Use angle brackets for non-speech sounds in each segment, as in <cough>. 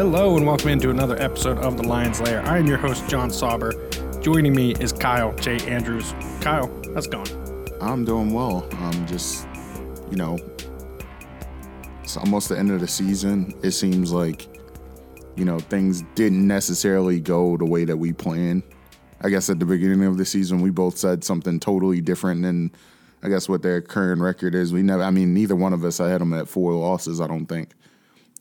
Hello and welcome into another episode of The Lion's Lair. I am your host, Jon Sauber. Joining me is Kyle J. Andrews. Kyle, how's it going? I'm doing well. I'm just, you know, it's almost the end of the season. It seems like, you know, things didn't necessarily go the way that we planned. I guess at the beginning of the season, we both said something totally different than, I guess, what their current record is. We never, I mean, neither one of us, I had them at four losses, I don't think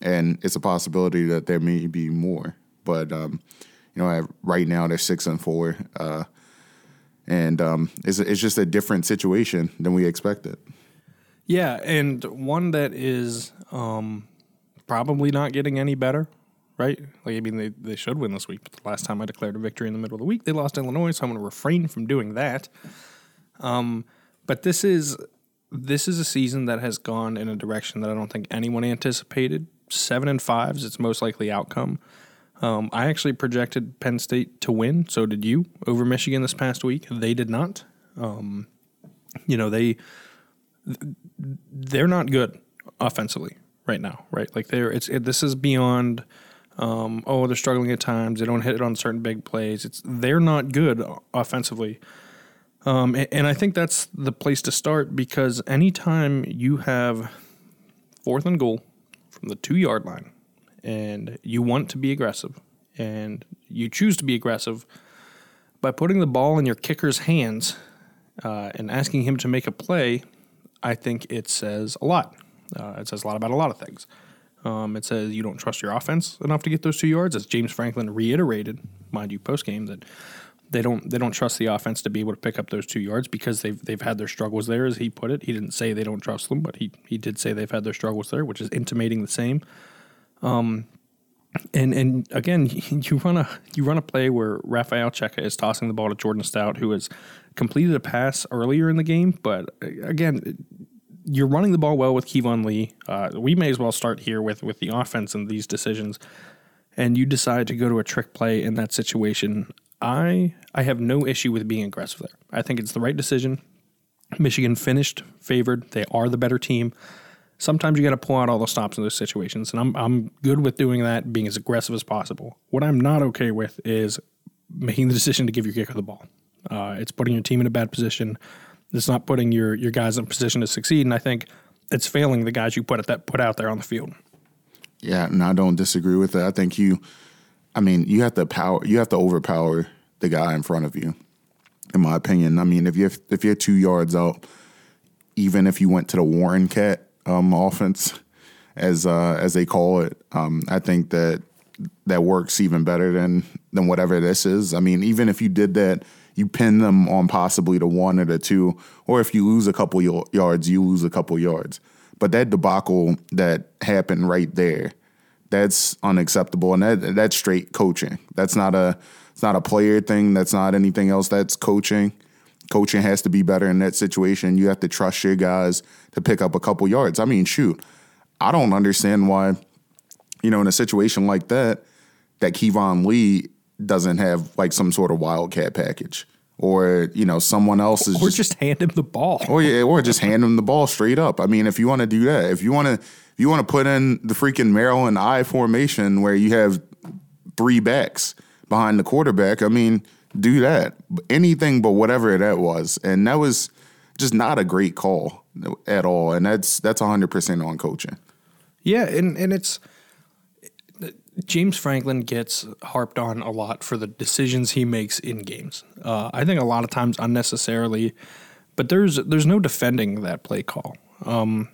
and it's a possibility that there may be more. But um, you know, right now they're six and four, uh, and um, it's it's just a different situation than we expected. Yeah, and one that is um, probably not getting any better, right? Like I mean, they they should win this week. But the last time I declared a victory in the middle of the week, they lost Illinois, so I'm going to refrain from doing that. Um, but this is this is a season that has gone in a direction that I don't think anyone anticipated seven and five is its most likely outcome. Um, I actually projected Penn State to win. So did you over Michigan this past week. They did not. Um, you know they they're not good offensively right now. Right, like they're it's it, this is beyond. Um, oh, they're struggling at times. They don't hit it on certain big plays. It's they're not good offensively. Um, and, and I think that's the place to start because anytime you have fourth and goal from the two yard line and you want to be aggressive and you choose to be aggressive by putting the ball in your kicker's hands uh, and asking him to make a play, I think it says a lot. Uh, it says a lot about a lot of things. Um, it says you don't trust your offense enough to get those two yards, as James Franklin reiterated, mind you, post game that they don't they don't trust the offense to be able to pick up those two yards because they've they've had their struggles there, as he put it. He didn't say they don't trust them, but he he did say they've had their struggles there, which is intimating the same. Um, and and again, <laughs> you run a you run a play where Rafael Checa is tossing the ball to Jordan Stout, who has completed a pass earlier in the game, but uh, again. You're running the ball well with Keyvone Lee. Uh, we may as well start here with with the offense and these decisions and you decide to go to a trick play in that situation, I I have no issue with being aggressive there. I think it's the right decision. Michigan finished favored. They are the better team. Sometimes you got to pull out all the stops in those situations, and I'm I'm good with doing that, being as aggressive as possible. What I'm not okay with is making the decision to give your kicker the ball. Uh, it's putting your team in a bad position. It's not putting your your guys in a position to succeed, and I think it's failing the guys you put at that put out there on the field. Yeah, and I don't disagree with that. I think you I mean, you have to power, you have to overpower the guy in front of you. In my opinion, I mean, if you're if you're two yards out, even if you went to the Wildcat um, offense, as uh, as they call it, um, I think that that works even better than than whatever this is. I mean, even if you did that, you pin them on possibly the one or the two, or if you lose a couple yards, you lose a couple yards. But that debacle that happened right there that's unacceptable, and that that's straight coaching. That's not a it's not a player thing. That's not anything else. That's coaching. Coaching has to be better in that situation. You have to trust your guys to pick up a couple yards. I mean, shoot, I don't understand why, you know, in a situation like that, that Keyvone Lee doesn't have like some sort of wildcat package or you know someone else is or just, just, hand him the ball oh, or yeah or just hand him the ball straight up i mean if you want to do that if you want to you want to put in the freaking Maryland I formation where you have three backs behind the quarterback, I mean, do that. Anything but whatever that was. And that was just not a great call at all. And that's that's 100% on coaching. Yeah, and and it's James Franklin gets harped on a lot for the decisions he makes in games. Uh, I think a lot of times unnecessarily, but there's there's no defending that play call. Um,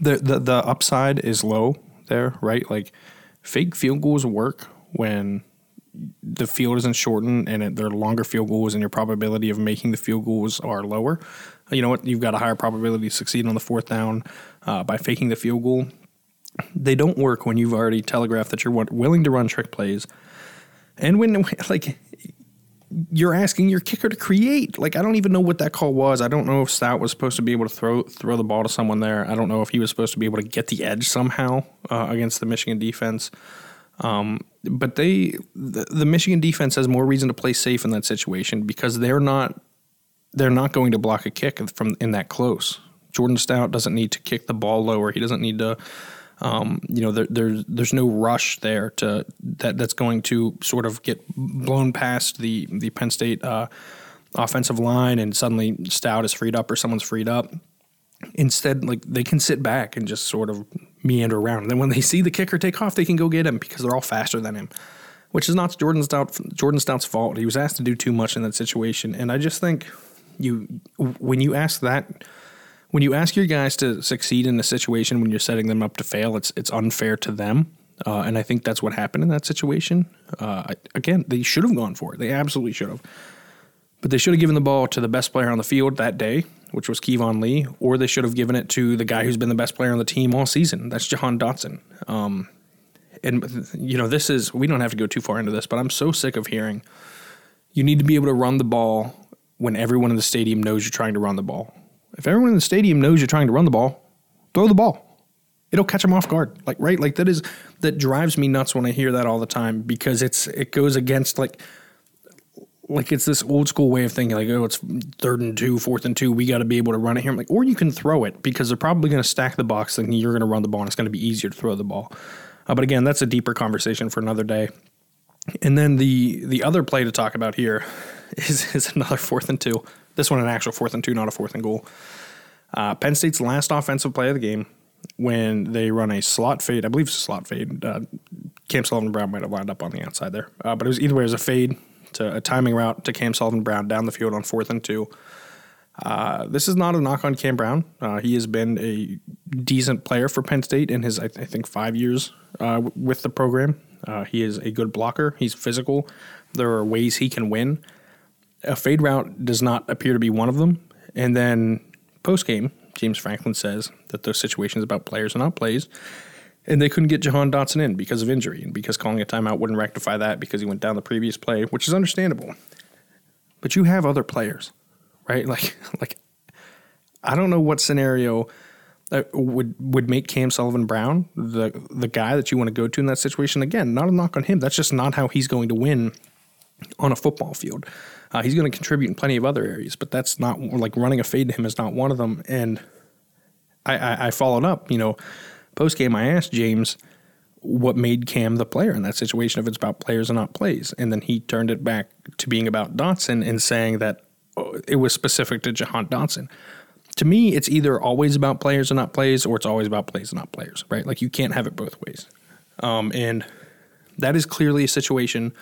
the, the the upside is low there, right? Like fake field goals work when the field isn't shortened and it, they're longer field goals, and your probability of making the field goals are lower. You know what? You've got a higher probability of succeeding on the fourth down uh, by faking the field goal. They don't work when you've already telegraphed that you're willing to run trick plays, and when <laughs> like you're asking your kicker to create. Like I don't even know what that call was. I don't know if Stout was supposed to be able to throw throw the ball to someone there. I don't know if he was supposed to be able to get the edge somehow uh, against the Michigan defense. Um, but they the, the Michigan defense has more reason to play safe in that situation because they're not they're not going to block a kick from in that close. Jordan Stout doesn't need to kick the ball lower. He doesn't need to Um, you know, there, there's there's no rush there to that that's going to sort of get blown past the the Penn State uh, offensive line, and suddenly Stout is freed up or someone's freed up. Instead, like they can sit back and just sort of meander around. And then when they see the kicker take off, they can go get him because they're all faster than him. Which is not Jordan Stout Jordan Stout's fault. He was asked to do too much in that situation, and I just think you when you ask that when you ask your guys to succeed in a situation when you're setting them up to fail, it's it's unfair to them. Uh, and I think that's what happened in that situation. Uh, again, they should have gone for it. They absolutely should have. But they should have given the ball to the best player on the field that day, which was Keyvone Lee, or they should have given it to the guy who's been the best player on the team all season. That's Jahan Dotson. Um, and, you know, this is, we don't have to go too far into this, but I'm so sick of hearing you need to be able to run the ball when everyone in the stadium knows you're trying to run the ball. If everyone in the stadium knows you're trying to run the ball, throw the ball. It'll catch them off guard. Like right, like that is that drives me nuts when I hear that all the time because it's it goes against like like it's this old school way of thinking like oh it's third and two fourth and two we got to be able to run it here I'm like or you can throw it because they're probably going to stack the box and you're going to run the ball and it's going to be easier to throw the ball uh, but again that's a deeper conversation for another day and then the the other play to talk about here <laughs> is, is another fourth and two this one an actual fourth and two not a fourth and goal uh, Penn State's last offensive play of the game when they run a slot fade I believe it's a slot fade uh, Cam Sullivan Brown might have lined up on the outside there uh, but it was either way it was a fade to a timing route to Cam Sullivan Brown down the field on fourth and two. Uh, this is not a knock on Cam Brown. Uh, he has been a decent player for Penn State in his, I, th- I think, five years uh, w- with the program. Uh, he is a good blocker. He's physical. There are ways he can win. A fade route does not appear to be one of them. And then post game, James Franklin says that those situations about players are not plays. And they couldn't get Jahan Dotson in because of injury and because calling a timeout wouldn't rectify that because he went down the previous play, which is understandable. But you have other players, right? <laughs> Like, like I don't know what scenario uh, would would make Cam Sullivan Brown the the guy that you want to go to in that situation. Again, not a knock on him. That's just not how he's going to win on a football field. Uh, he's going to contribute in plenty of other areas, but that's not like running a fade to him is not one of them. And I, I, I followed up, you know post game, I asked James what made Cam the player in that situation if it's about players and not plays. And then he turned it back to being about Dotson and saying that oh, it was specific to Jahan Dotson. To me, it's either always about players and not plays, or it's always about plays and not players, right? Like you can't have it both ways. Um, and that is clearly a situation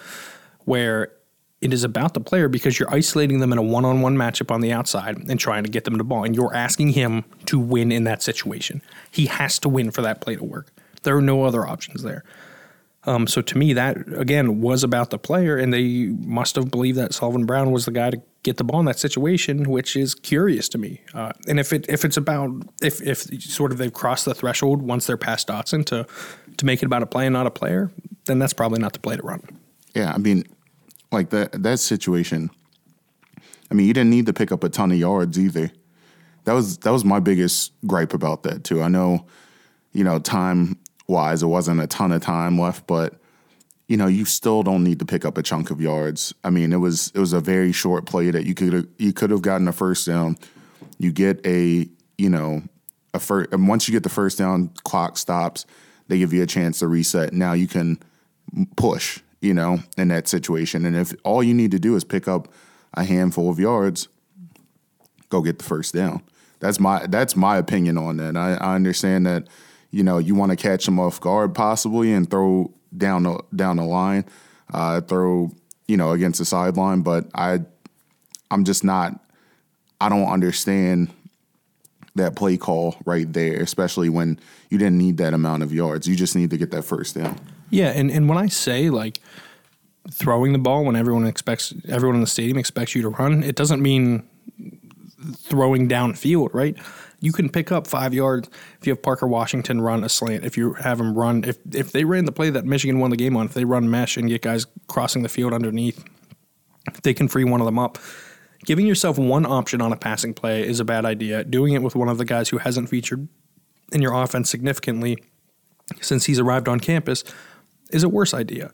where it is about the player because you're isolating them in a one on one matchup on the outside and trying to get them the ball. And you're asking him to win in that situation. He has to win for that play to work. There are no other options there. Um, so to me, that again was about the player, and they must have believed that Sullivan Brown was the guy to get the ball in that situation, which is curious to me. Uh, and if it if it's about if if sort of they've crossed the threshold once they're past Dotson to to make it about a play and not a player, then that's probably not the play to run. Yeah, I mean, like that that situation. I mean, you didn't need to pick up a ton of yards either. That was that was my biggest gripe about that too. I know, you know, time wise, it wasn't a ton of time left, but you know, you still don't need to pick up a chunk of yards. I mean, it was it was a very short play that you could you could have gotten a first down. You get a you know a first, and once you get the first down, clock stops. They give you a chance to reset. Now you can push you know, in that situation. And if all you need to do is pick up a handful of yards, go get the first down. That's my that's my opinion on that. I, I understand that, you know, you want to catch them off guard possibly and throw down the down the line, uh, throw you know against the sideline. But I, I'm just not. I don't understand that play call right there, especially when you didn't need that amount of yards. You just need to get that first down. Yeah, and, and when I say like throwing the ball when everyone expects everyone in the stadium expects you to run, it doesn't mean throwing downfield, right? You can pick up five yards if you have Parker Washington run a slant. If you have him run, if if they ran the play that Michigan won the game on, if they run mesh and get guys crossing the field underneath, they can free one of them up. Giving yourself one option on a passing play is a bad idea. Doing it with one of the guys who hasn't featured in your offense significantly since he's arrived on campus is a worse idea.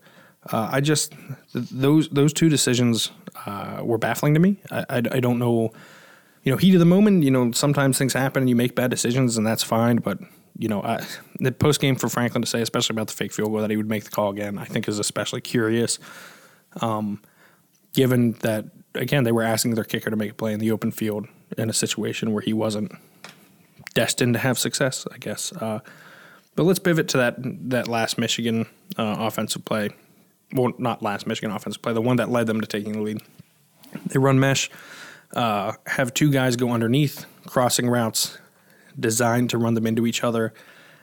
Uh, I just th- those those two decisions uh, were baffling to me. I, I, I, don't know, you know, heat of the moment. You know, sometimes things happen and you make bad decisions, and that's fine. But you know, I, the post game for Franklin to say, especially about the fake field goal, that he would make the call again, I think is especially curious. Um, given that again they were asking their kicker to make a play in the open field in a situation where he wasn't destined to have success, I guess. Uh, but let's pivot to that that last Michigan uh, offensive play. Well, not last Michigan offensive play, the one that led them to taking the lead. They run mesh, uh, have two guys go underneath, crossing routes designed to run them into each other.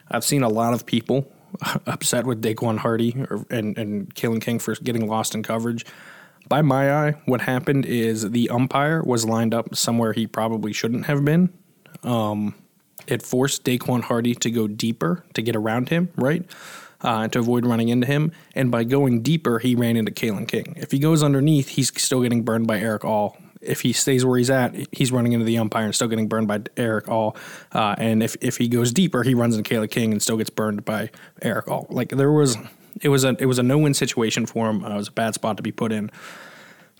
I've seen a lot of people <laughs> upset with Daquan Hardy or, and, and Kalen King for getting lost in coverage. By my eye, what happened is the umpire was lined up somewhere he probably shouldn't have been. Um, it forced Daquan Hardy to go deeper to get around him, right? Uh, to avoid running into him. And by going deeper, he ran into Kalen King. If he goes underneath, he's still getting burned by Erick All. If he stays where he's at, he's running into the umpire and still getting burned by Erick All. Uh, and if, if he goes deeper, he runs into Kalen King and still gets burned by Erick All. Like there was, it was a it was a no win situation for him. Uh, it was a bad spot to be put in.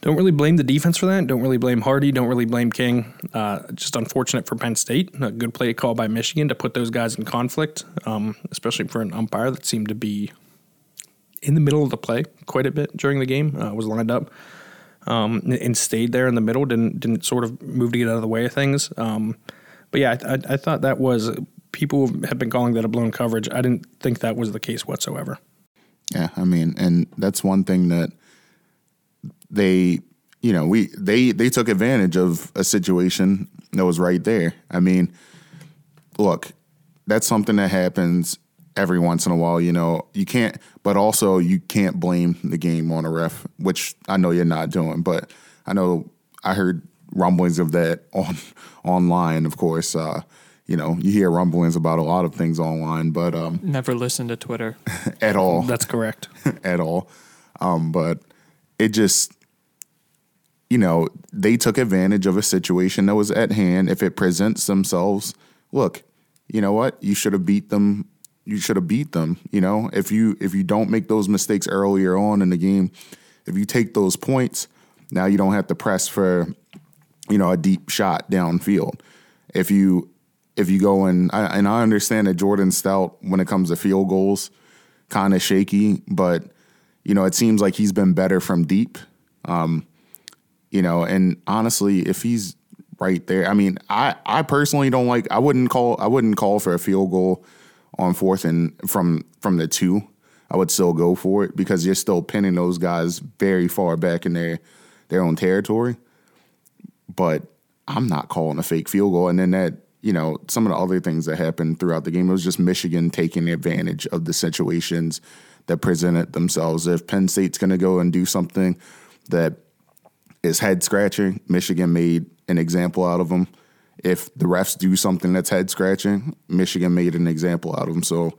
Don't really blame the defense for that. Don't really blame Hardy. Don't really blame King. Uh, just unfortunate for Penn State. A good play call by Michigan to put those guys in conflict, um, especially for an umpire that seemed to be in the middle of the play quite a bit during the game. Uh, was lined up um, and stayed there in the middle. Didn't didn't sort of move to get out of the way of things. Um, but yeah, I, I, I thought that was people have been calling that a blown coverage. I didn't think that was the case whatsoever. Yeah, I mean, and that's one thing that they, you know, we they they took advantage of a situation that was right there. I mean, look, that's something that happens every once in a while. You know, you can't, but also you can't blame the game on a ref, which I know you're not doing. But I know I heard rumblings of that <laughs> on online. Of course, uh, you know, you hear rumblings about a lot of things online, but um, never listen to Twitter <laughs> at all. That's correct. <laughs> at all. Um, but it just, you know, they took advantage of a situation that was at hand. If it presents themselves, look, you know what? You should have beat them. You should have beat them. You know, if you if you don't make those mistakes earlier on in the game, if you take those points, now you don't have to press for, you know, a deep shot downfield. If you if you go and I, and I understand that Jordan Stout when it comes to field goals, kind of shaky, but you know it seems like he's been better from deep. Um, you know, and honestly, if he's right there, I mean, I I personally don't like. I wouldn't call. I wouldn't call for a field goal on fourth and from from the two. I would still go for it because you're still pinning those guys very far back in their their own territory. But I'm not calling a fake field goal, and then that you know, some of the other things that happened throughout the game. It was just Michigan taking advantage of the situations that presented themselves. If Penn State's going to go and do something that is head scratching, Michigan made an example out of them. If the refs do something that's head scratching, Michigan made an example out of them. So,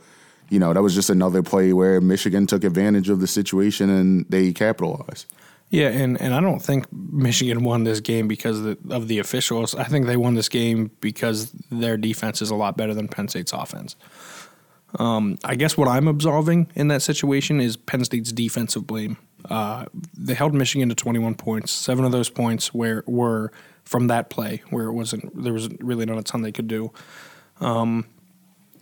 you know, that was just another play where Michigan took advantage of the situation and they capitalized. Yeah, and, and I don't think Michigan won this game because of the, of the officials. I think they won this game because their defense is a lot better than Penn State's offense. Um, I guess what I'm absolving in that situation is Penn State's defensive blame. Uh, they held Michigan to 21 points. Seven of those points were were from that play, where it wasn't there was really not a ton they could do. Um,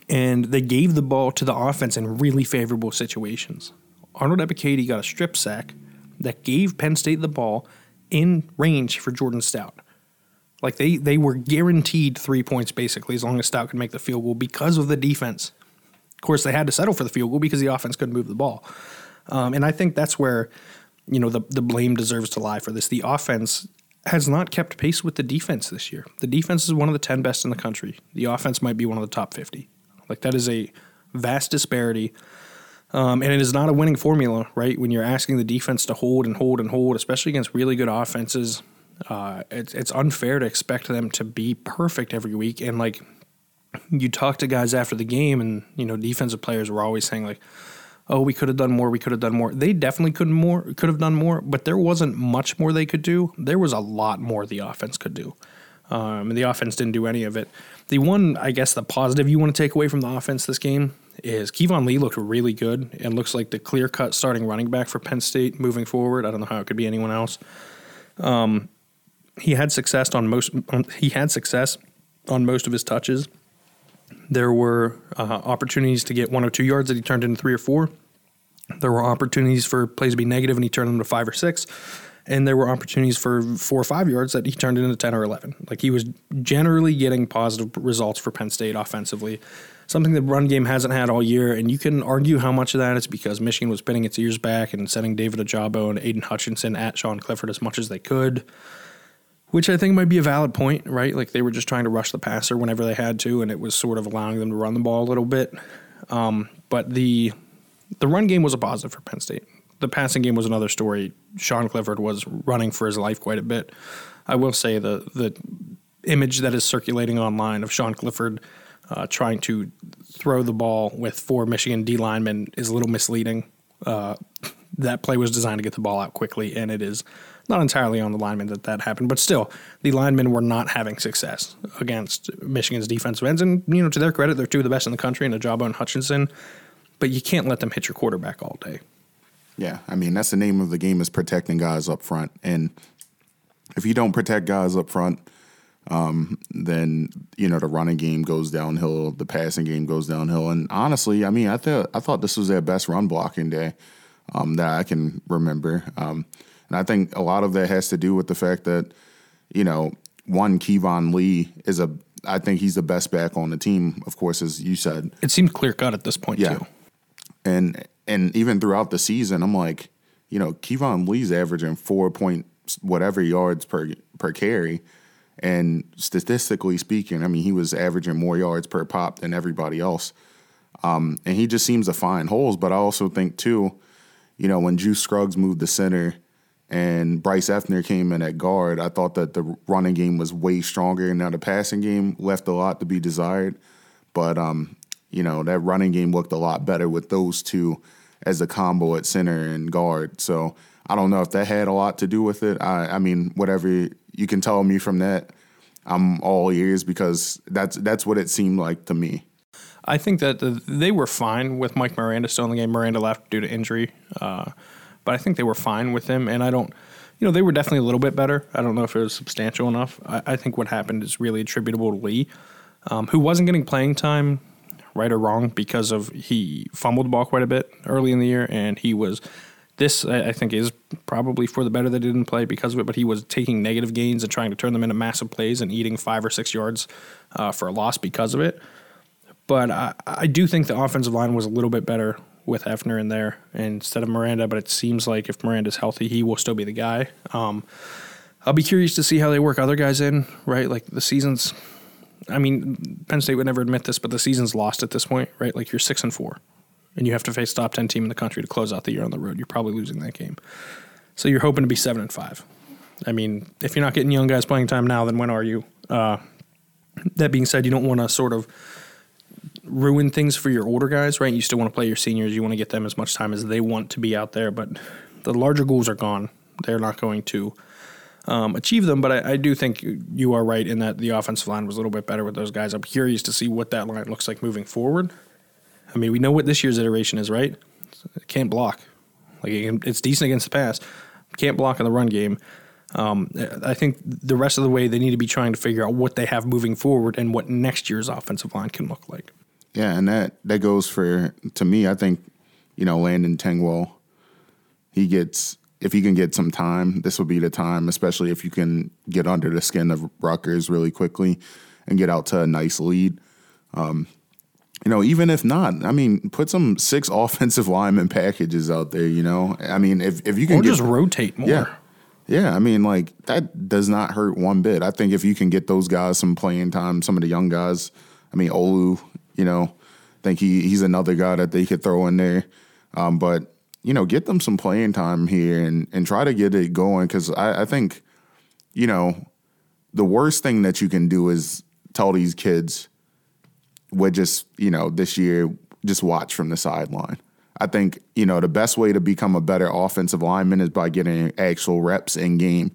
and they gave the ball to the offense in really favorable situations. Arnold Ebiketie got a strip sack that gave Penn State the ball in range for Jordan Stout. Like they they were guaranteed three points basically as long as Stout could make the field goal because of the defense. Of course, they had to settle for the field goal because the offense couldn't move the ball. Um, and I think that's where you know the the blame deserves to lie for this. The offense has not kept pace with the defense this year. The defense is one of the 10 best in the country. The offense might be one of the top 50. Like that is a vast disparity um, and it is not a winning formula, right? When you're asking the defense to hold and hold and hold, especially against really good offenses, uh, it's, it's unfair to expect them to be perfect every week. And like you talk to guys after the game, and you know defensive players were always saying like, "Oh, we could have done more. We could have done more." They definitely could more could have done more, but there wasn't much more they could do. There was a lot more the offense could do, um, and the offense didn't do any of it. The one, I guess, the positive you want to take away from the offense this game is Keyvone Lee looked really good and looks like the clear cut starting running back for Penn State moving forward. I don't know how it could be anyone else. Um, he had success on most. He had success on most of his touches. There were uh, opportunities to get one or two yards that he turned into three or four. There were opportunities for plays to be negative and he turned them to five or six. And there were opportunities for four or five yards that he turned into 10 or 11. Like he was generally getting positive results for Penn State offensively, something the run game hasn't had all year. And you can argue how much of that is because Michigan was pinning its ears back and sending David Ojabo and Aidan Hutchinson at Sean Clifford as much as they could which I think might be a valid point, right? Like they were just trying to rush the passer whenever they had to, and it was sort of allowing them to run the ball a little bit. Um, but the the run game was a positive for Penn State. The passing game was another story. Sean Clifford was running for his life quite a bit. I will say the the image that is circulating online of Sean Clifford uh, trying to throw the ball with four Michigan D linemen is a little misleading. Uh, <laughs> that play was designed to get the ball out quickly, and it is not entirely on the linemen that that happened, but still, the linemen were not having success against Michigan's defensive ends. And, you know, to their credit, they're two of the best in the country, and Ojabo and Hutchinson, but you can't let them hit your quarterback all day. Yeah, I mean, that's the name of the game is protecting guys up front. And if you don't protect guys up front, um, then you know the running game goes downhill, the passing game goes downhill, and honestly, I mean, I thought I thought this was their best run blocking day um, that I can remember. Um, and I think a lot of that has to do with the fact that, you know, one, Keyvone Lee is a, I think he's the best back on the team, of course, as you said. It seemed clear cut at this point, yeah. too. And, and even throughout the season, I'm like, you know, Keyvone Lee's averaging four point whatever yards per per carry. And statistically speaking, I mean, he was averaging more yards per pop than everybody else. Um, and he just seems to find holes. But I also think, too, you know, when Juice Scruggs moved to center and Bryce Effner came in at guard, I thought that the running game was way stronger. And now the passing game left a lot to be desired, but um, you know that running game looked a lot better with those two as a combo at center and guard. So I don't know if that had a lot to do with it. I, I mean, whatever you can tell me from that, I'm all ears because that's that's what it seemed like to me. I think that the, they were fine with Mike Miranda still in the game. Miranda left due to injury. Uh, but I think they were fine with him. And I don't, you know, they were definitely a little bit better. I don't know if it was substantial enough. I, I think what happened is really attributable to Lee, um, who wasn't getting playing time, right or wrong, because of he fumbled the ball quite a bit early in the year, and he was. This I think is probably for the better that he didn't play because of it, but he was taking negative gains and trying to turn them into massive plays and eating five or six yards uh, for a loss because of it. But I, I do think the offensive line was a little bit better with Effner in there instead of Miranda, but it seems like if Miranda's healthy, he will still be the guy. Um, I'll be curious to see how they work other guys in, right? Like the season's, I mean, Penn State would never admit this, but the season's lost at this point, right? Like you're six and four, and you have to face top ten team in the country to close out the year on the road. You're probably losing that game, so you're hoping to be seven and five. I mean, if you're not getting young guys playing time now, then when are you? Uh, that being said, you don't want to sort of ruin things for your older guys, right? You still want to play your seniors. You want to get them as much time as they want to be out there, but the larger goals are gone. They're not going to um, achieve them. But I, I, do think you are right in that the offensive line was a little bit better with those guys. I'm curious to see what that line looks like moving forward. I mean, we know what this year's iteration is, right? It can't block. Like it's decent against the pass, can't block in the run game. Um, I think the rest of the way they need to be trying to figure out what they have moving forward and what next year's offensive line can look like. Yeah, and that that goes for to me. I think you know Landon Tengwall. He gets if he can get some time, this will be the time, especially if you can get under the skin of Rutgers really quickly and get out to a nice lead. Um, you know, even if not, I mean, put some six <laughs> offensive lineman packages out there. You know, I mean, if if you can or just rotate more. Yeah, yeah. I mean, like that does not hurt one bit. I think if you can get those guys some playing time, some of the young guys. I mean, Olu you know, I think he he's another guy that they could throw in there. Um, but you know, get them some playing time here and and try to get it going because I, I think, you know, the worst thing that you can do is tell these kids, we're just you know this year just watch from the sideline. I think you know the best way to become a better offensive lineman is by getting actual reps in game,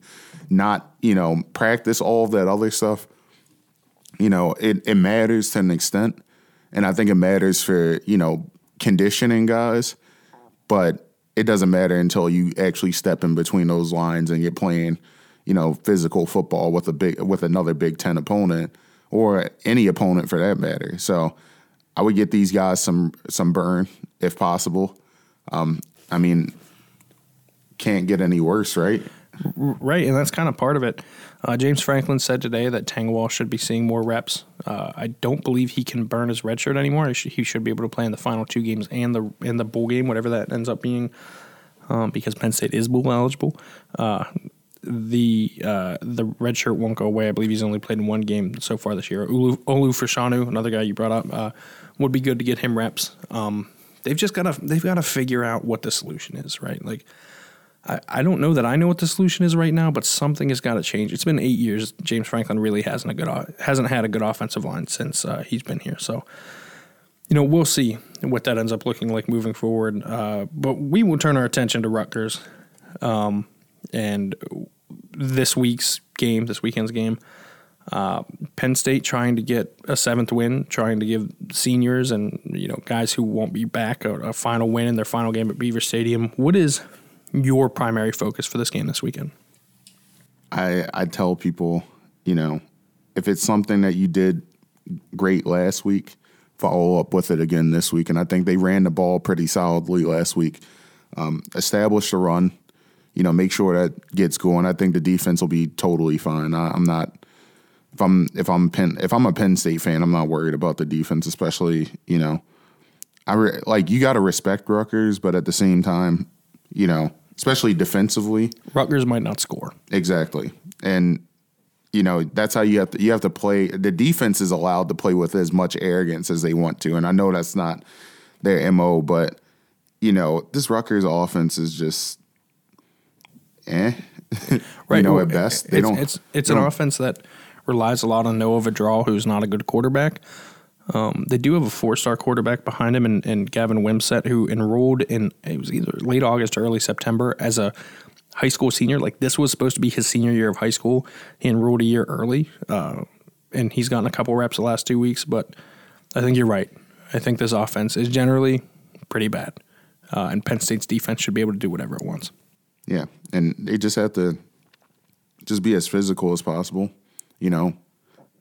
not you know practice all that other stuff. You know it it matters to an extent, and I think it matters for, you know, conditioning guys, but it doesn't matter until you actually step in between those lines and you're playing, you know, physical football with a big with another Big Ten opponent or any opponent for that matter. So I would get these guys some some burn if possible. Um, I mean, can't get any worse, right? Right, and that's kind of part of it. Uh, James Franklin said today that Tengwall should be seeing more reps. Uh, I don't believe he can burn his red shirt anymore. He should, be able to play in the final two games and the in the bowl game, whatever that ends up being, um, because Penn State is bowl eligible. Uh, the uh, the red shirt won't go away. I believe he's only played in one game so far this year. Olu, Olu Fashanu, another guy you brought up, uh, would be good to get him reps. Um, they've just got to they've got to figure out what the solution is, right? Like I, I don't know that I know what the solution is right now, but something has got to change. It's been eight years. James Franklin really hasn't a good hasn't had a good offensive line since uh, he's been here. So, you know, we'll see what that ends up looking like moving forward. Uh, but we will turn our attention to Rutgers, um, and this week's game, this weekend's game. Uh, Penn State trying to get a seventh win, trying to give seniors and you know guys who won't be back a, a final win in their final game at Beaver Stadium. What is your primary focus for this game this weekend? I I tell people, you know, if it's something that you did great last week, follow up with it again this week. And I think they ran the ball pretty solidly last week. Um, establish the run, you know, make sure that gets going. I think the defense will be totally fine. I, am not if I'm if I'm Penn if I'm a Penn State fan, I'm not worried about the defense, especially you know, I re, like you got to respect Rutgers, but at the same time, you know, especially defensively. Rutgers might not score. Exactly. And you know, that's how you have to you have to play the defense is allowed to play with as much arrogance as they want to. And I know that's not their MO, but you know, this Rutgers offense is just eh. <laughs> right. you know, at best. They it's, don't it's it's an don't, offense that relies a lot on Noah Vedral, who's not a good quarterback. Um, they do have a four-star quarterback behind him, and, and Gavin Wimsatt, who enrolled in it was either late August or early September as a high school senior. Like this was supposed to be his senior year of high school. He enrolled a year early, uh, and he's gotten a couple reps the last two weeks. But I think you're right. I think this offense is generally pretty bad, uh, and Penn State's defense should be able to do whatever it wants. Yeah, and they just have to just be as physical as possible. You know,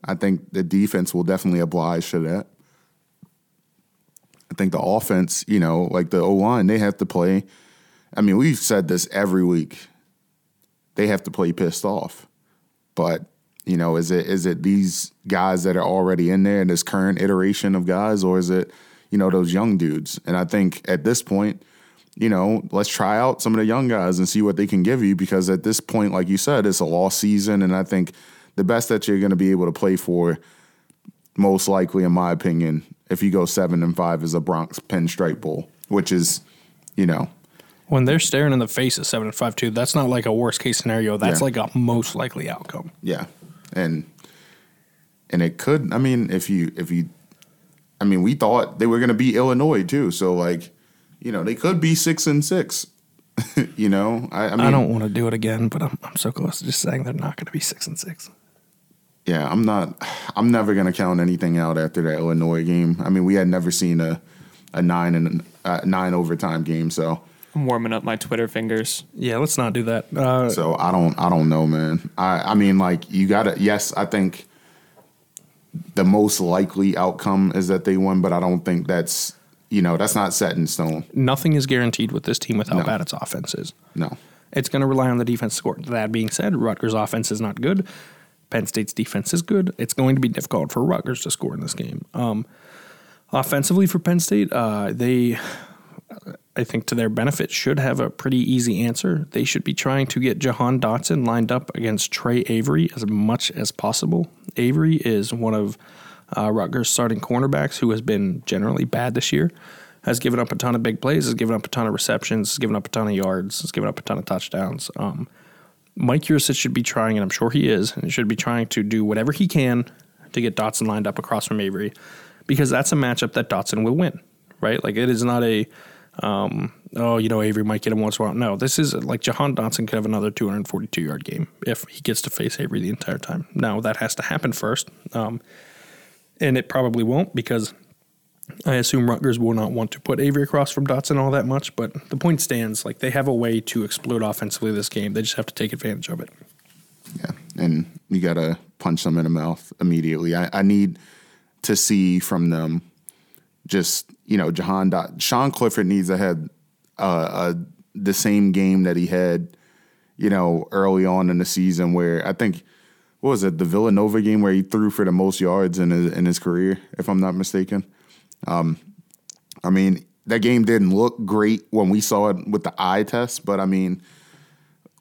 I think the defense will definitely oblige to that. I think the offense, you know, like the O line, they have to play. I mean, we've said this every week. They have to play pissed off. But, you know, is it is it these guys that are already in there in this current iteration of guys, or is it, you know, those young dudes? And I think at this point, you know, let's try out some of the young guys and see what they can give you because at this point, like you said, it's a lost season. And I think the best that you're going to be able to play for, most likely, in my opinion, if you go seven and five, is a Bronx Pinstripe Bowl, which is, you know, when they're staring in the face of seven and five too, that's not like a worst case scenario. That's yeah. like a most likely outcome. Yeah, and and it could. I mean, if you if you, I mean, we thought they were going to be Illinois too. So like, you know, they could be six and six. <laughs> you know, I, I, mean, I don't want to do it again, but I'm I'm so close to just saying they're not going to be six and six yeah, I'm not. I'm never gonna count anything out after that Illinois game. I mean, we had never seen a a nine and a nine overtime game, so I'm warming up my Twitter fingers. Yeah, let's not do that. Uh, so I don't. I don't know, man. I I mean, like you gotta. Yes, I think the most likely outcome is that they win, but I don't think that's you know that's not set in stone. Nothing is guaranteed with this team with how no. bad its offense is. No. It's going to rely on the defense score. That being said, Rutgers' offense is not good. Penn State's defense is good. It's going to be difficult for Rutgers to score in this game. Um, offensively for Penn State, uh, they, I think to their benefit, should have a pretty easy answer. They should be trying to get Jahan Dotson lined up against Tre Avery as much as possible. Avery is one of uh, Rutgers' starting cornerbacks who has been generally bad this year. Has given up a ton of big plays, has given up a ton of receptions, has given up a ton of yards, has given up a ton of touchdowns. Um, Mike Yurcich should be trying, and I'm sure he is, and should be trying to do whatever he can to get Dotson lined up across from Avery, because that's a matchup that Dotson will win, right? Like it is not a, um, oh, you know, Avery might get him once in a while. No, this is like Jahan Dotson could have another 242 yard game if he gets to face Avery the entire time. Now that has to happen first, um, and it probably won't because I assume Rutgers will not want to put Avery across from Dotson all that much, but the point stands. Like they have a way to explode offensively this game. They just have to take advantage of it. Yeah, and you got to punch them in the mouth immediately. I, I need to see from them just you know Jahan Dot Sean Clifford needs to have uh, the same game that he had you know early on in the season where I think what was it the Villanova game where he threw for the most yards in his in his career if I'm not mistaken. Um, I mean that game didn't look great when we saw it with the eye test, but I mean,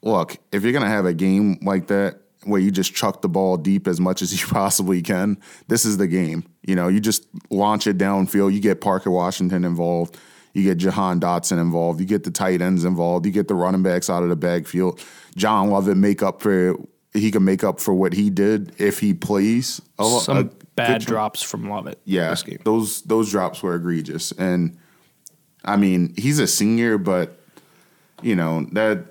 look if you're gonna have a game like that where you just chuck the ball deep as much as <laughs> you possibly can, this is the game. You know, you just launch it downfield. You get Parker Washington involved. You get Jahan Dotson involved. You get the tight ends involved. You get the running backs out of the backfield. John Lovett make up for he can make up for what he did if he plays. A, Some a bad drops from Lovett. Yeah, those those drops were egregious, and I mean he's a senior, but you know that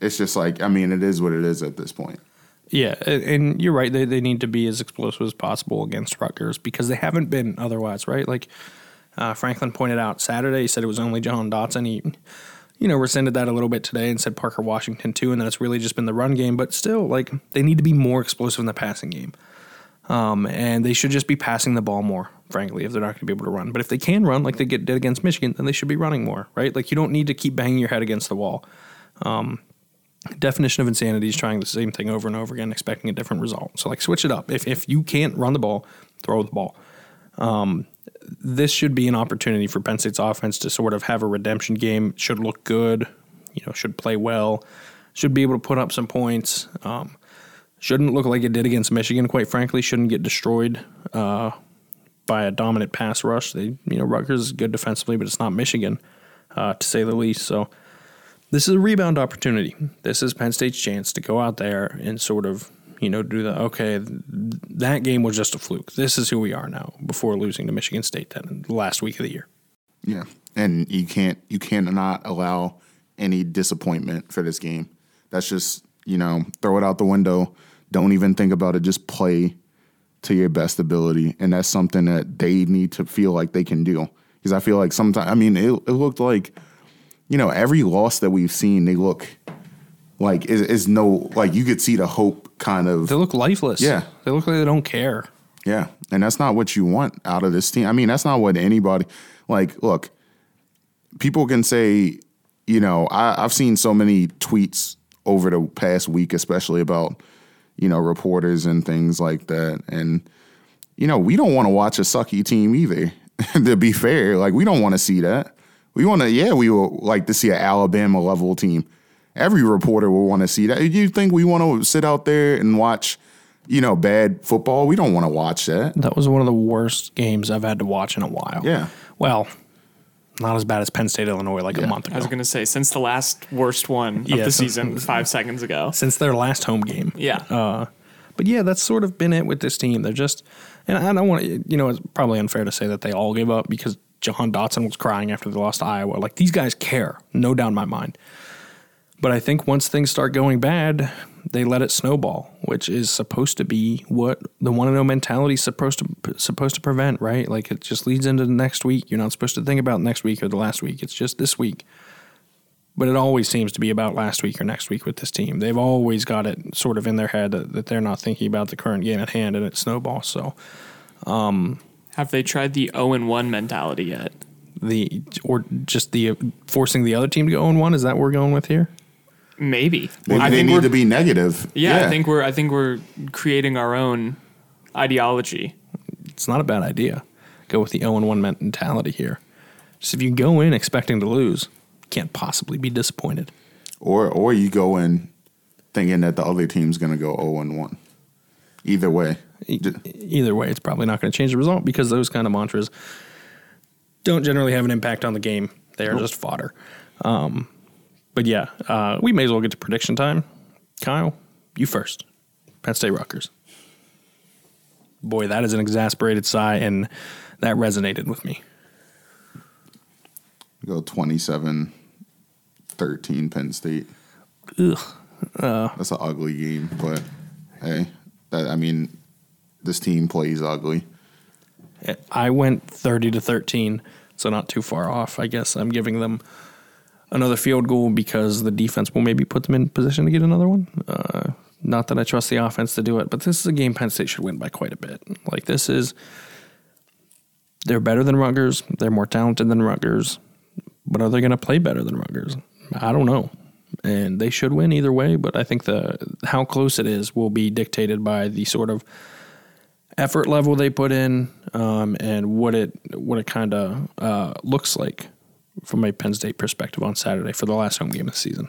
it's just like I mean it is what it is at this point. Yeah, and you're right. They they need to be as explosive as possible against Rutgers because they haven't been otherwise, right? Like uh, Franklin pointed out Saturday, he said it was only Jahan Dotson. He, you know, rescinded that a little bit today and said Parker Washington too, and then it's really just been the run game. But still, like they need to be more explosive in the passing game, um, and they should just be passing the ball more. Frankly, if they're not going to be able to run, but if they can run like they get did against Michigan, then they should be running more, right? Like you don't need to keep banging your head against the wall definition of insanity is trying the same thing over and over again, expecting a different result. So like switch it up. If if you can't run the ball, throw the ball. Um, this should be an opportunity for Penn State's offense to sort of have a redemption game. Should look good, you know, should play well, should be able to put up some points. Um, shouldn't look like it did against Michigan. Quite frankly, shouldn't get destroyed uh, by a dominant pass rush. They, you know, Rutgers is good defensively, but it's not Michigan, uh, to say the least. So this is a rebound opportunity. This is Penn State's chance to go out there and sort of, you know, do the okay. That game was just a fluke. This is who we are now. Before losing to Michigan State then the last week of the year. Yeah, and you can't you cannot allow any disappointment for this game. That's just you know throw it out the window. Don't even think about it. Just play to your best ability, and that's something that they need to feel like they can do. Because I feel like sometimes I mean it, it looked like you know every loss that we've seen they look like is, is no like you could see the hope kind of They look lifeless. Yeah. they look like they don't care. Yeah, and that's not what you want out of this team. I mean, that's not what anybody like. Look, people can say, you know, I, I've seen so many tweets over the past week, especially about you know reporters and things like that, and you know, we don't want to watch a sucky team either. <laughs> to be fair, like we don't want to see that. We want to, yeah, we will like to see an Alabama level team. Every reporter will want to see that. You think we want to sit out there and watch, you know, bad football? We don't want to watch that. That was one of the worst games I've had to watch in a while. Yeah. Well, not as bad as Penn State Illinois like a month ago. I was going to say, since the last worst one of Yeah, the so- season <laughs> five seconds ago. Since their last home game. Yeah. Uh, but yeah, that's sort of been it with this team. They're just, and I don't want to, you know, it's probably unfair to say that they all gave up because Jahan Dotson was crying after they lost to Iowa. Like these guys care, no doubt in my mind. But I think once things start going bad, they let it snowball, which is supposed to be what the one and zero mentality is supposed to supposed to prevent, right? Like it just leads into the next week. You're not supposed to think about next week or the last week. It's just this week. But it always seems to be about last week or next week with this team. They've always got it sort of in their head that, that they're not thinking about the current game at hand and it snowballs. So um, Have they tried the 0 and 1 mentality yet? the or just the forcing the other team to go oh on one is that what we're going with here? Maybe. Maybe I they think need we're, to be negative. yeah, I think we're I think we're creating our own ideology. It's not a bad idea. Go with the 0 1 mentality here. Just if you go in expecting to lose, you can't possibly be disappointed. or or you go in thinking that the other team's going to go zero and one. Either way, E- Either way, it's probably not going to change the result because those kind of mantras don't generally have an impact on the game. They are just fodder. Um, but yeah, uh, we may as well get to prediction time. Kyle, you first. Penn State Rutgers. Boy, that is an exasperated sigh, and that resonated with me. go 27 13 Penn State. Ugh. That's an ugly game, but hey, that I mean, this team plays ugly. I went 30 to 13, so not too far off. I guess I'm giving them another field goal because the defense will maybe put them in position to get another one. Uh, not that I trust the offense to do it, but this is a game Penn State should win by quite a bit. Like this is they're better than Rutgers. They're more talented than Rutgers. But are they going to play better than Rutgers? I don't know. And they should win either way, but I think the how close it is will be dictated by the sort of effort level they put in um, and what it what it kind of uh, looks like from a Penn State perspective on Saturday for the last home game of the season.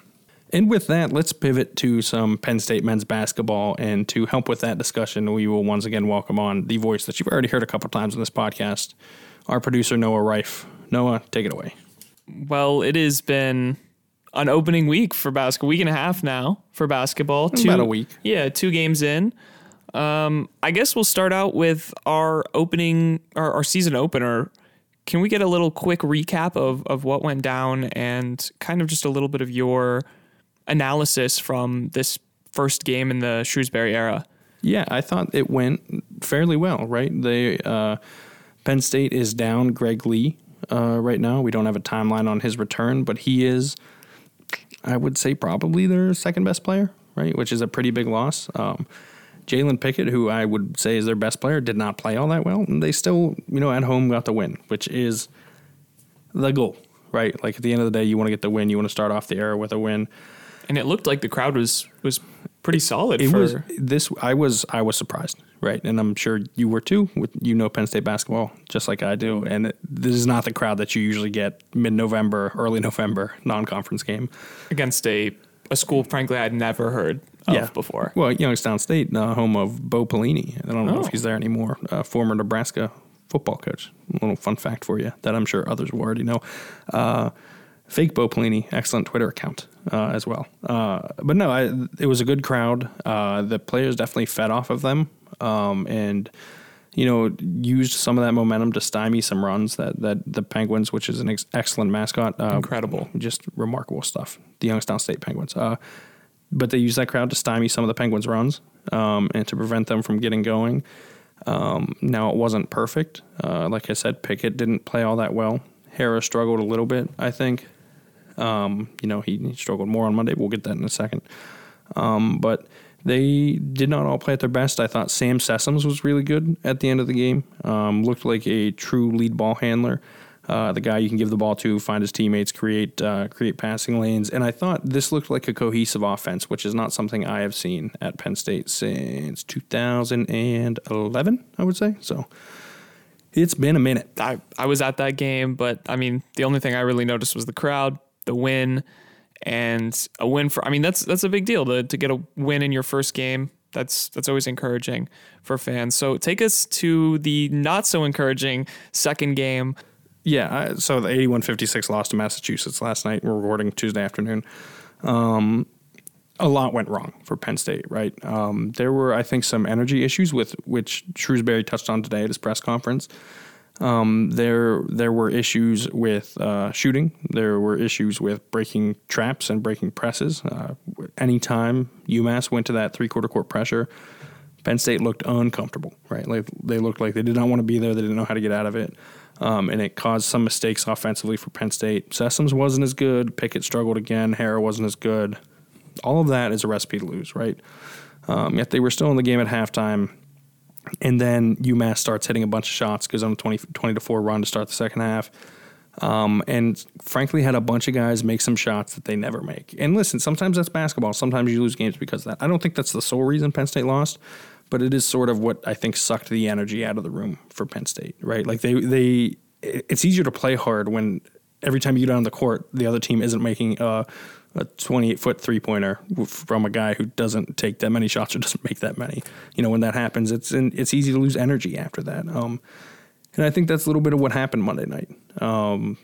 And with that, let's pivot to some Penn State men's basketball. And to help with that discussion, we will once again welcome on the voice that you've already heard a couple times in this podcast, our producer, Noah Riffe. Noah, take it away. Well, it has been an opening week for basketball, week and a half now for basketball. Two, About a week. Yeah, two games in. Um, I guess we'll start out with our opening, our, our season opener. Can we get a little quick recap of, of what went down and kind of just a little bit of your – analysis from this first game in the Shrewsberry era? Yeah, I thought it went fairly well. Right, they uh, Penn State is down Greg Lee uh, right now. We don't have a timeline on his return, but he is, I would say, probably their second best player. Right, which is a pretty big loss. Um, Jalen Pickett, who I would say is their best player, did not play all that well, and they still, you know, at home got the win, which is the goal, right? Like at the end of the day, you want to get the win. You want to start off the era with a win and it looked like the crowd was was pretty solid. It for, was this. I was I was surprised, right? And I'm sure you were too. With you know Penn State basketball just like I do, and it, this is not the crowd that you usually get mid November, early November non conference game against a a school. Frankly, I'd never heard of yeah. before. Well, Youngstown State, uh, home of Bo Pelini. I don't know oh. if he's there anymore. Uh, former Nebraska football coach. A little fun fact for you that I'm sure others will already know. Uh, fake Bo Pelini, excellent Twitter account uh, as well. Uh, but no, I, it was a good crowd. Uh, the players definitely fed off of them, um, and you know used some of that momentum to stymie some runs that that the Penguins, which is an ex- excellent mascot, uh, incredible, just remarkable stuff. The Youngstown State Penguins. Uh, but they used that crowd to stymie some of the Penguins' runs um, and to prevent them from getting going. Um, now it wasn't perfect. Uh, like I said, Pickett didn't play all that well. Harrar struggled a little bit, I think. Um, you know, he, he, struggled more on Monday. We'll get that in a second. Um, but they did not all play at their best. I thought Sam Sessoms was really good at the end of the game. Um, looked like a true lead ball handler. Uh, the guy you can give the ball to, find his teammates, create uh, create passing lanes, and I thought this looked like a cohesive offense, which is not something I have seen at Penn State since 2011. I would say so. It's been a minute. I, I was at that game, but I mean, the only thing I really noticed was the crowd the win and a win for I mean that's that's a big deal to to get a win in your first game. That's that's always encouraging for fans. So take us to the not so encouraging second game. Yeah, so the 81-56 loss to Massachusetts last night. We're recording Tuesday afternoon. Um, a lot went wrong for Penn State, right? Um, there were, I think, some energy issues with which Shrewsberry touched on today at his press conference. Um, there there were issues with uh, shooting. There were issues with breaking traps and breaking presses. Uh, anytime UMass went to that three quarter court pressure, Penn State looked uncomfortable. Right, like they looked like they did not want to be there. They didn't know how to get out of it, um, and it caused some mistakes offensively for Penn State. Sessoms wasn't as good. Pickett struggled again. Harrar wasn't as good. All of that is a recipe to lose. Right. Um, yet they were still in the game at halftime and then UMass starts hitting a bunch of shots, goes on a 20, 20 to 4 run to start the second half. Um, and frankly, had a bunch of guys make some shots that they never make. And listen, sometimes that's basketball. Sometimes you lose games because of that. I don't think that's the sole reason Penn State lost, but it is sort of what I think sucked the energy out of the room for Penn State, right? Like they, they, it's easier to play hard when every time you get on the court, the other team isn't making uh, a 28 foot three pointer from a guy who doesn't take that many shots or doesn't make that many. You know, when that happens, it's it's easy to lose energy after that. Um, and I think that's a little bit of what happened Monday night. Um,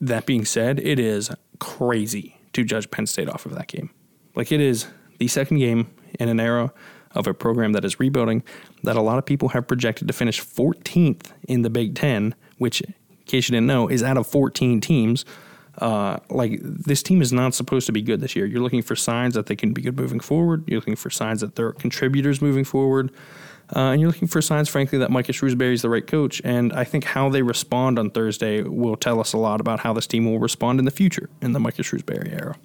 that being said, it is crazy to judge Penn State off of that game. Like it is the second game in an era of a program that is rebuilding that a lot of people have projected to finish 14th in the Big Ten, which, in case you didn't know, is out of 14 teams. Uh, like this team is not supposed to be good this year. You're looking for signs that they can be good moving forward. You're looking for signs that they're contributors moving forward. Uh, and you're looking for signs, frankly, that Micah Shrewsberry is the right coach. And I think how they respond on Thursday will tell us a lot about how this team will respond in the future in the Micah Shrewsberry era.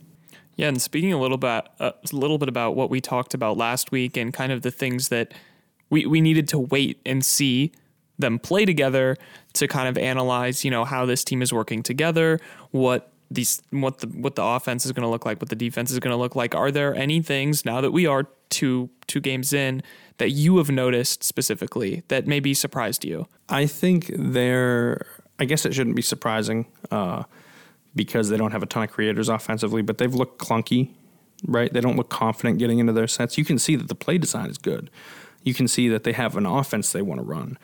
Yeah, and speaking a little about uh, a little bit about what we talked about last week and kind of the things that we we needed to wait and see them play together to kind of analyze, you know, how this team is working together, what these what the what the offense is going to look like, what the defense is going to look like. Are there any things now that we are two two games in that you have noticed specifically that maybe surprised you? I think they're. I guess it shouldn't be surprising uh, because they don't have a ton of creators offensively, but they've looked clunky, right? They don't look confident getting into their sets. You can see that the play design is good. You can see that they have an offense they want to run.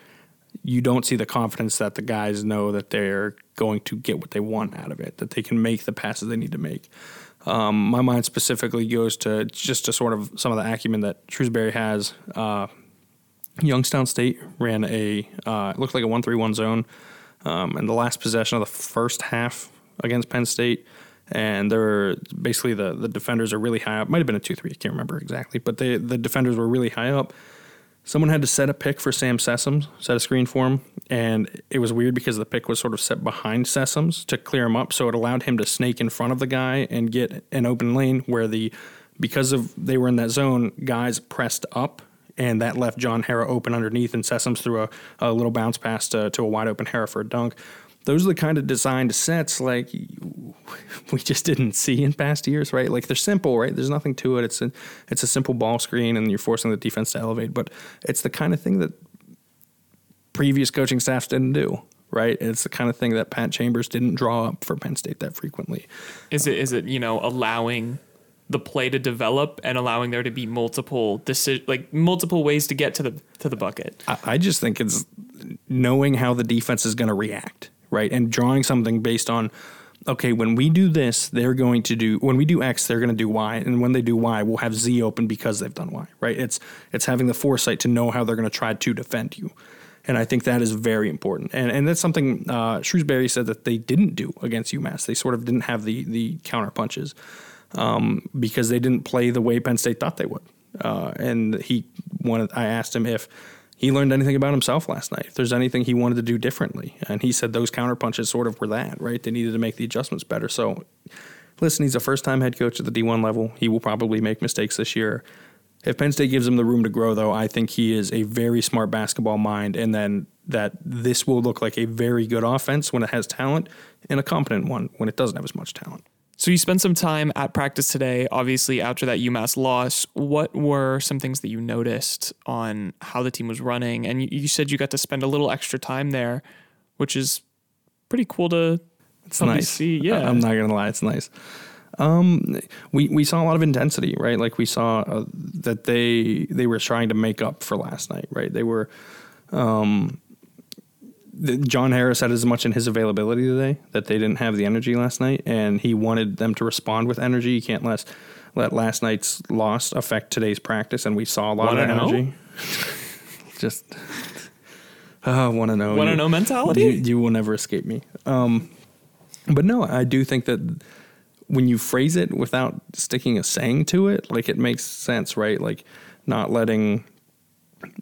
You don't see the confidence that the guys know that they're going to get what they want out of it, that they can make the passes they need to make. Um, my mind specifically goes to just to sort of some of the acumen that Shrewsberry has. Uh, Youngstown State ran a uh, it looked like a one three one zone, um, and the last possession of the first half against Penn State, and they're basically the the defenders are really high up. Might have been a two three, I can't remember exactly, but they the defenders were really high up. Someone had to set a pick for Sam Sessoms, set a screen for him, and it was weird because the pick was sort of set behind Sessoms to clear him up, so it allowed him to snake in front of the guy and get an open lane where the because of they were in that zone, guys pressed up and that left John Harrar open underneath, and Sessoms threw a, a little bounce pass to, to a wide open Harrar for a dunk. Those are the kind of designed sets like <laughs> we just didn't see in past years, right? Like they're simple, right? There's nothing to it. It's a it's a simple ball screen, and you're forcing the defense to elevate. But it's the kind of thing that previous coaching staffs didn't do, right? It's the kind of thing that Pat Chambers didn't draw up for Penn State that frequently. Is it is it you know allowing the play to develop and allowing there to be multiple deci- like multiple ways to get to the to the bucket. I, I just think it's knowing how the defense is going to react, right, and drawing something based on. Okay, when we do this, they're going to do. When we do X, they're going to do Y, and when they do Y, we'll have Z open because they've done Y. Right? It's it's having the foresight to know how they're going to try to defend you, and I think that is very important. And and that's something uh, Shrewsberry said that they didn't do against UMass. They sort of didn't have the the counter punches um, because they didn't play the way Penn State thought they would. Uh, and he wanted. I asked him if he learned anything about himself last night. If there's anything he wanted to do differently, and he said those counter punches sort of were that. Right, they needed to make the adjustments better. So, listen, he's a first time head coach at the D1 level. He will probably make mistakes this year. If Penn State gives him the room to grow, though, I think he is a very smart basketball mind, and then that this will look like a very good offense when it has talent, and a competent one when it doesn't have as much talent. So you spent some time at practice today, obviously after that UMass loss. What were some things that you noticed on how the team was running? And you, said you got to spend a little extra time there, which is pretty cool to it's nice. see. Yeah, I'm not gonna lie, it's nice. Um, we we saw a lot of intensity, right? Like we saw uh, that they they were trying to make up for last night, right? They were um, John Harrar had as much in his availability today that they didn't have the energy last night, and he wanted them to respond with energy. You can't let let last night's loss affect today's practice, and we saw a lot Wanna of energy. <laughs> Just uh, want to know. Want to know mentality? You, you, will never escape me. Um, but no, I do think that when you phrase it without sticking a saying to it, like it makes sense, right? Like not letting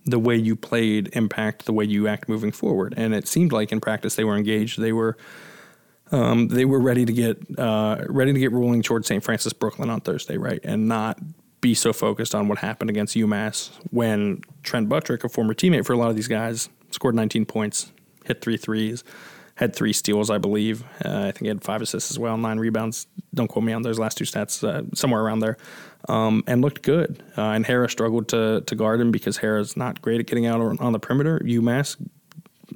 the way you played impact the way you act moving forward. And it seemed like in practice they were engaged. They were um, they were ready to get uh, ready to get rolling towards St. Francis Brooklyn on Thursday, right, and not be so focused on what happened against UMass when Trent Buttrick, a former teammate for a lot of these guys, scored 19 points, hit three threes, had three steals, I believe. Uh, I think he had five assists as well, nine rebounds. Don't quote me on those last two stats, uh, somewhere around there um, and looked good. Uh, and Harrar struggled to to guard him because Harrar's not great at getting out on the perimeter. UMass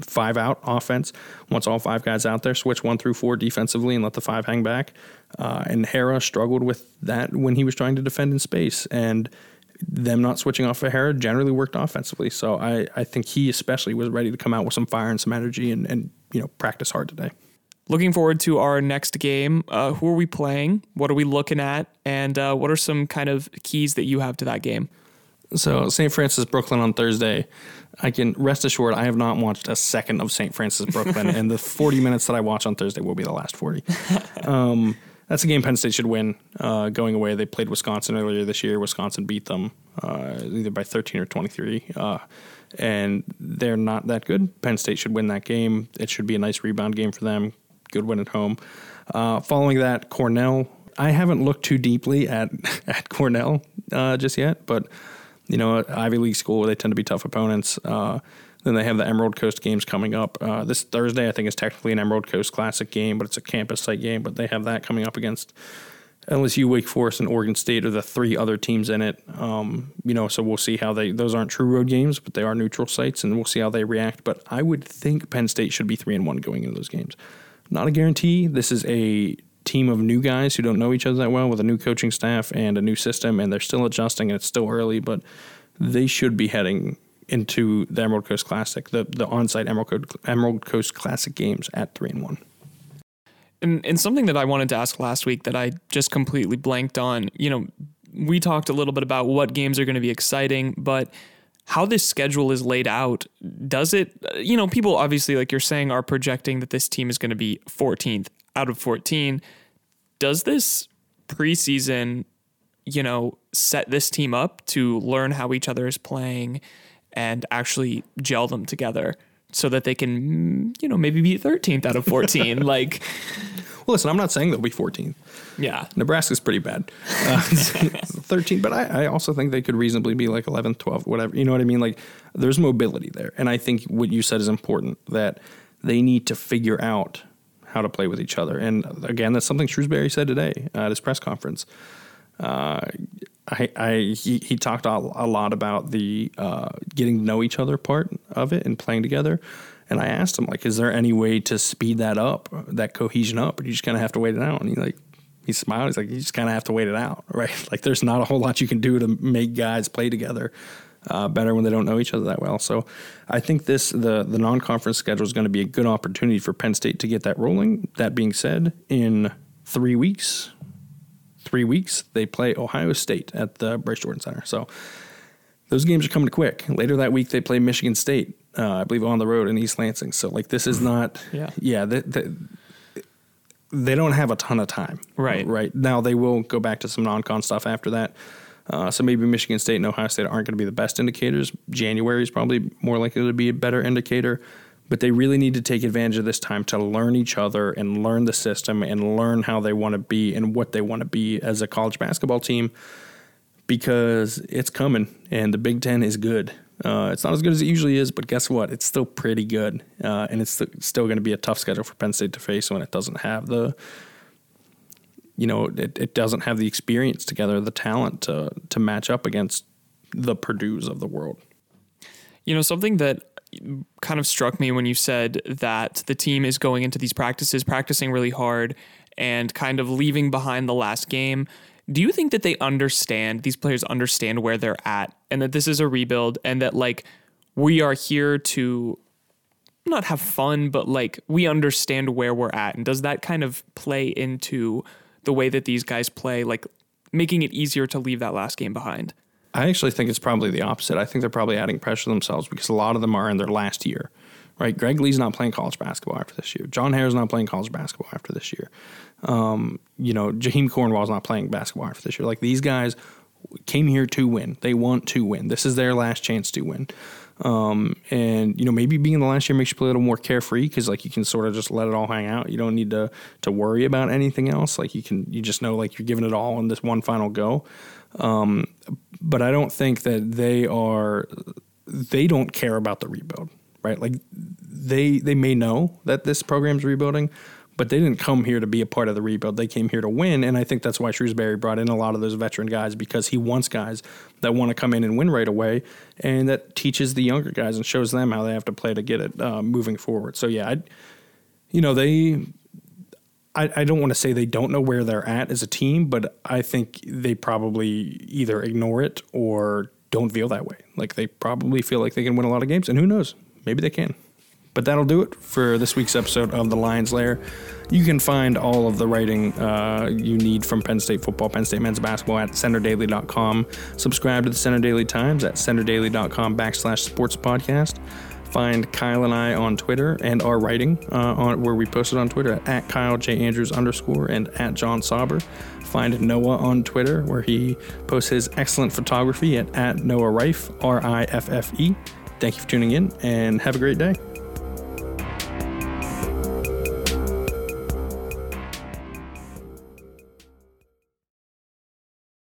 five out offense wants all five guys out there, switch one through four defensively, and let the five hang back. Uh, and Harrar struggled with that when he was trying to defend in space and. Them not switching off of Harrar generally worked offensively. So I, I think he especially was ready to come out with some fire and some energy and, and you know practice hard today. Looking forward to our next game. Uh, who are we playing? What are we looking at? And uh, what are some kind of keys that you have to that game? So, St. Francis Brooklyn on Thursday. I can rest assured I have not watched a second of St. Francis Brooklyn, and the <laughs> 40 minutes that I watch on Thursday will be the last 40. Um, that's a game Penn State should win. Uh, going away, they played Wisconsin earlier this year. Wisconsin beat them uh, either by 13 or 23, uh, and they're not that good. Penn State should win that game. It should be a nice rebound game for them good win at home. Uh, following that, Cornell. I haven't looked too deeply at <laughs> at Cornell uh, just yet, but you know, Ivy League school they tend to be tough opponents. Then they have the Emerald Coast games coming up uh, this Thursday. I think is technically an Emerald Coast Classic game, but it's a campus site game. But they have that coming up against LSU, Wake Forest, and Oregon State are the three other teams in it. Um, you know, so we'll see how they. Those aren't true road games, but they are neutral sites, and we'll see how they react. But I would think Penn State should be three and one going into those games. Not a guarantee. This is a team of new guys who don't know each other that well with a new coaching staff and a new system, and they're still adjusting, and it's still early, but they should be heading into the Emerald Coast Classic, the the on-site Emerald Coast, Emerald Coast Classic games at three and one. And, and something that I wanted to ask last week that I just completely blanked on, you know, we talked a little bit about what games are going to be exciting, but how this schedule is laid out, does it, you know, people obviously, like you're saying, are projecting that this team is going to be 14th out of 14. Does this preseason, you know, set this team up to learn how each other is playing and actually gel them together? so that they can, you know, maybe be 13th out of 14. <laughs> like, well, listen, I'm not saying they'll be 14th. Yeah. Nebraska's pretty bad. <laughs> Uh, <laughs> 13, but I, I, also think they could reasonably be like 11th, 12th, whatever. You know what I mean? Like, there's mobility there. And I think what you said is important that they need to figure out how to play with each other. And again, that's something Shrewsberry said today at his press conference. Uh, I, I he, he talked a, a lot about the uh, getting to know each other part of it and playing together. And I asked him like, is there any way to speed that up, that cohesion up, or you just kind of have to wait it out? And he like he smiled. He's like, you just kind of have to wait it out, <laughs> right? Like, there's not a whole lot you can do to make guys play together uh, better when they don't know each other that well. So, I think this the the non conference schedule is going to be a good opportunity for Penn State to get that rolling. That being said, in three weeks, three weeks, they play Ohio State at the Bryce Jordan Center. So those games are coming quick. Later that week, they play Michigan State, uh, I believe, on the road in East Lansing. So like this is not, <laughs> yeah, yeah. They, they, they don't have a ton of time, right? Right now, they will go back to some non-con stuff after that. Uh, so maybe Michigan State and Ohio State aren't going to be the best indicators. January is probably more likely to be a better indicator but they really need to take advantage of this time to learn each other and learn the system and learn how they want to be and what they want to be as a college basketball team because it's coming and the Big Ten is good. Uh, it's not as good as it usually is, but guess what? It's still pretty good. Uh, and it's st- still going to be a tough schedule for Penn State to face when it doesn't have the, you know, it, it doesn't have the experience together, the talent to, to match up against the Purdue's of the world. You know, something that kind of struck me when you said that the team is going into these practices, practicing really hard, and kind of leaving behind the last game. Do you think that they understand, these players understand where they're at, and that this is a rebuild, and that like we are here to not have fun, but like we understand where we're at? And does that kind of play into the way that these guys play, like making it easier to leave that last game behind? I actually think it's probably the opposite. I think they're probably adding pressure themselves because a lot of them are in their last year, right? Greg Lee's not playing college basketball after this year. John Harrar's not playing college basketball after this year. Um, you know, Jaheam Cornwall's not playing basketball after this year. Like these guys came here to win. They want to win. This is their last chance to win. Um, and you know, maybe being in the last year makes you play a little more carefree because like you can sort of just let it all hang out. You don't need to to worry about anything else. Like you can, you just know like you're giving it all in this one final go. Um, but I don't think that they are. They don't care about the rebuild, right? Like they they may know that this program's rebuilding, but they didn't come here to be a part of the rebuild. They came here to win, and I think that's why Shrewsberry brought in a lot of those veteran guys because he wants guys that want to come in and win right away, and that teaches the younger guys and shows them how they have to play to get it uh, moving forward. So yeah, I, you know they. I, I don't want to say they don't know where they're at as a team, but I think they probably either ignore it or don't feel that way. Like they probably feel like they can win a lot of games, and who knows? Maybe they can. But that'll do it for this week's episode of The Lions Lair. You can find all of the writing uh, you need from Penn State football, Penn State men's basketball at centredaily.com. Subscribe to the Centre Daily Times at centredaily.com backslash sports podcast. Find Kyle and I on Twitter and our writing uh, on where we posted on Twitter at, Kyle J Andrews underscore and at Jon Sauber. Find Noah on Twitter where he posts his excellent photography at, at Noah Riffe, R I F F E. Thank you for tuning in and have a great day.